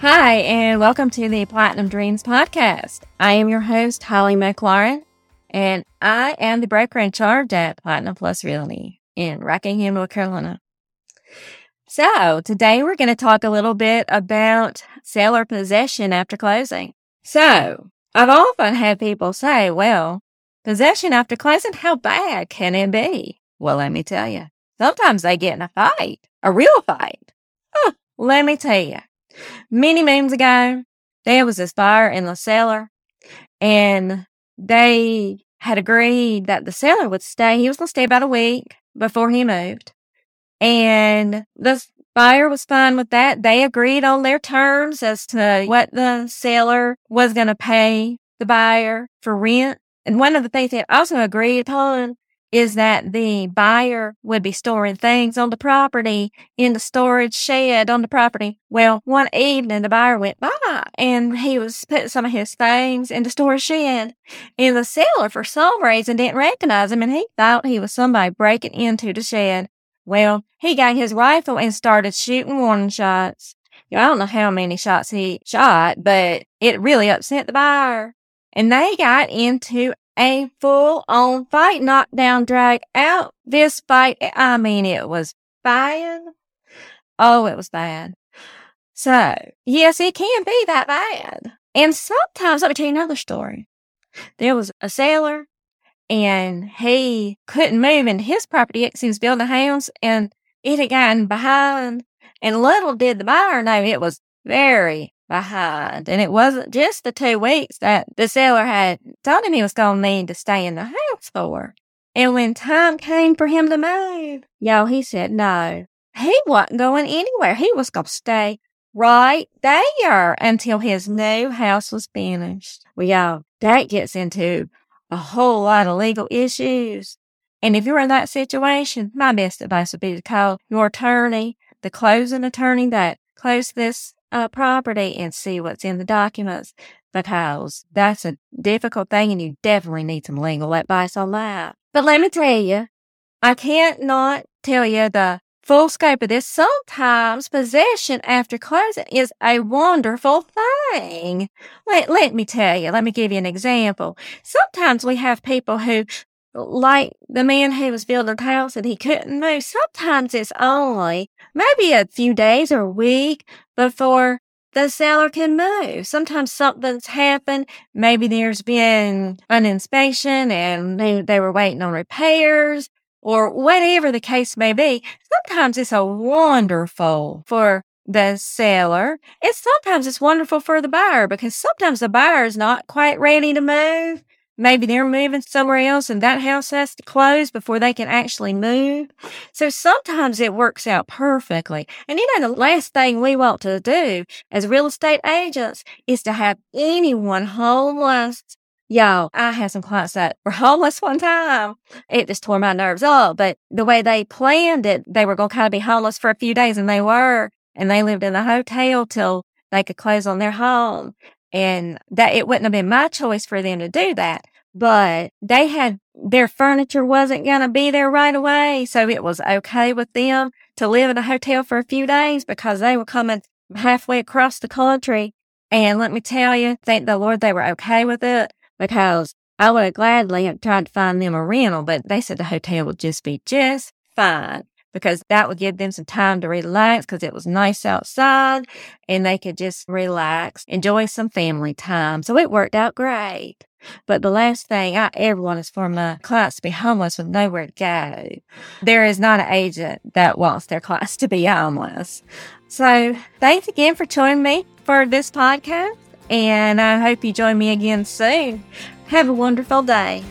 Hi, and welcome to the Platinum Dreams podcast. I am your host, Holly McLaurin, and I am the broker in charge at Platinum Plus Realty in Rockingham, North Carolina. So today we're going to talk a little bit about seller possession after closing. So I've often had people say, well, possession after closing, how bad can it be? Well, let me tell you, sometimes they get in a fight, a real fight. Huh, let me tell you, many moons ago, there was this buyer and the seller and they had agreed that the seller would stay. He was going to stay about a week before he moved. And the buyer was fine with that. They agreed on their terms as to what the seller was going to pay the buyer for rent. And one of the things they also agreed upon is that the buyer would be storing things on the property in the storage shed on the property. Well, one evening the buyer went by and he was putting some of his things in the storage shed and the seller for some reason didn't recognize him and he thought he was somebody breaking into the shed. Well, he got his rifle and started shooting warning shots. I don't know how many shots he shot, but it really upset the buyer. And they got into a full on fight, knockdown, drag out this fight. I mean, it was bad. Oh, it was bad. So, yes, it can be that bad. And sometimes, let me tell you another story. There was a sailor and he couldn't move into his property because he was building a house and it had gotten behind. And little did the buyer know it was very behind. And it wasn't just the two weeks that the seller had told him he was going to need to stay in the house for. And when time came for him to move, y'all, he said no. He wasn't going anywhere. He was going to stay right there until his new house was finished. Well, y'all, that gets into a whole lot of legal issues. And if you're in that situation, my best advice would be to call your attorney, the closing attorney that closed this uh, property and see what's in the documents because that's a difficult thing and you definitely need some legal advice on that. But let me tell you, I can't not tell you the full scope of this. Sometimes possession after closing is a wonderful thing. Let, let me tell you, let me give you an example. Sometimes we have people who like the man who was building a house and he couldn't move. Sometimes it's only maybe a few days or a week before the seller can move. Sometimes something's happened. Maybe there's been an inspection and they, they were waiting on repairs or whatever the case may be. Sometimes it's a wonderful for the seller. And sometimes it's wonderful for the buyer because sometimes the buyer is not quite ready to move. Maybe they're moving somewhere else and that house has to close before they can actually move. So sometimes it works out perfectly. And you know, the last thing we want to do as real estate agents is to have anyone homeless. Y'all, I had some clients that were homeless one time. It just tore my nerves up. But the way they planned it, they were going to kind of be homeless for a few days and they were. And they lived in the hotel till they could close on their home. And that it wouldn't have been my choice for them to do that. But they had their furniture wasn't going to be there right away. So it was okay with them to live in a hotel for a few days because they were coming halfway across the country. And let me tell you, thank the Lord they were okay with it because I would have gladly tried to find them a rental, but they said the hotel would just be just fine because that would give them some time to relax because it was nice outside and they could just relax, enjoy some family time. So it worked out great. But the last thing I ever want is for my clients to be homeless with nowhere to go. There is not an agent that wants their clients to be homeless. So thanks again for joining me for this podcast. And I hope you join me again soon. Have a wonderful day.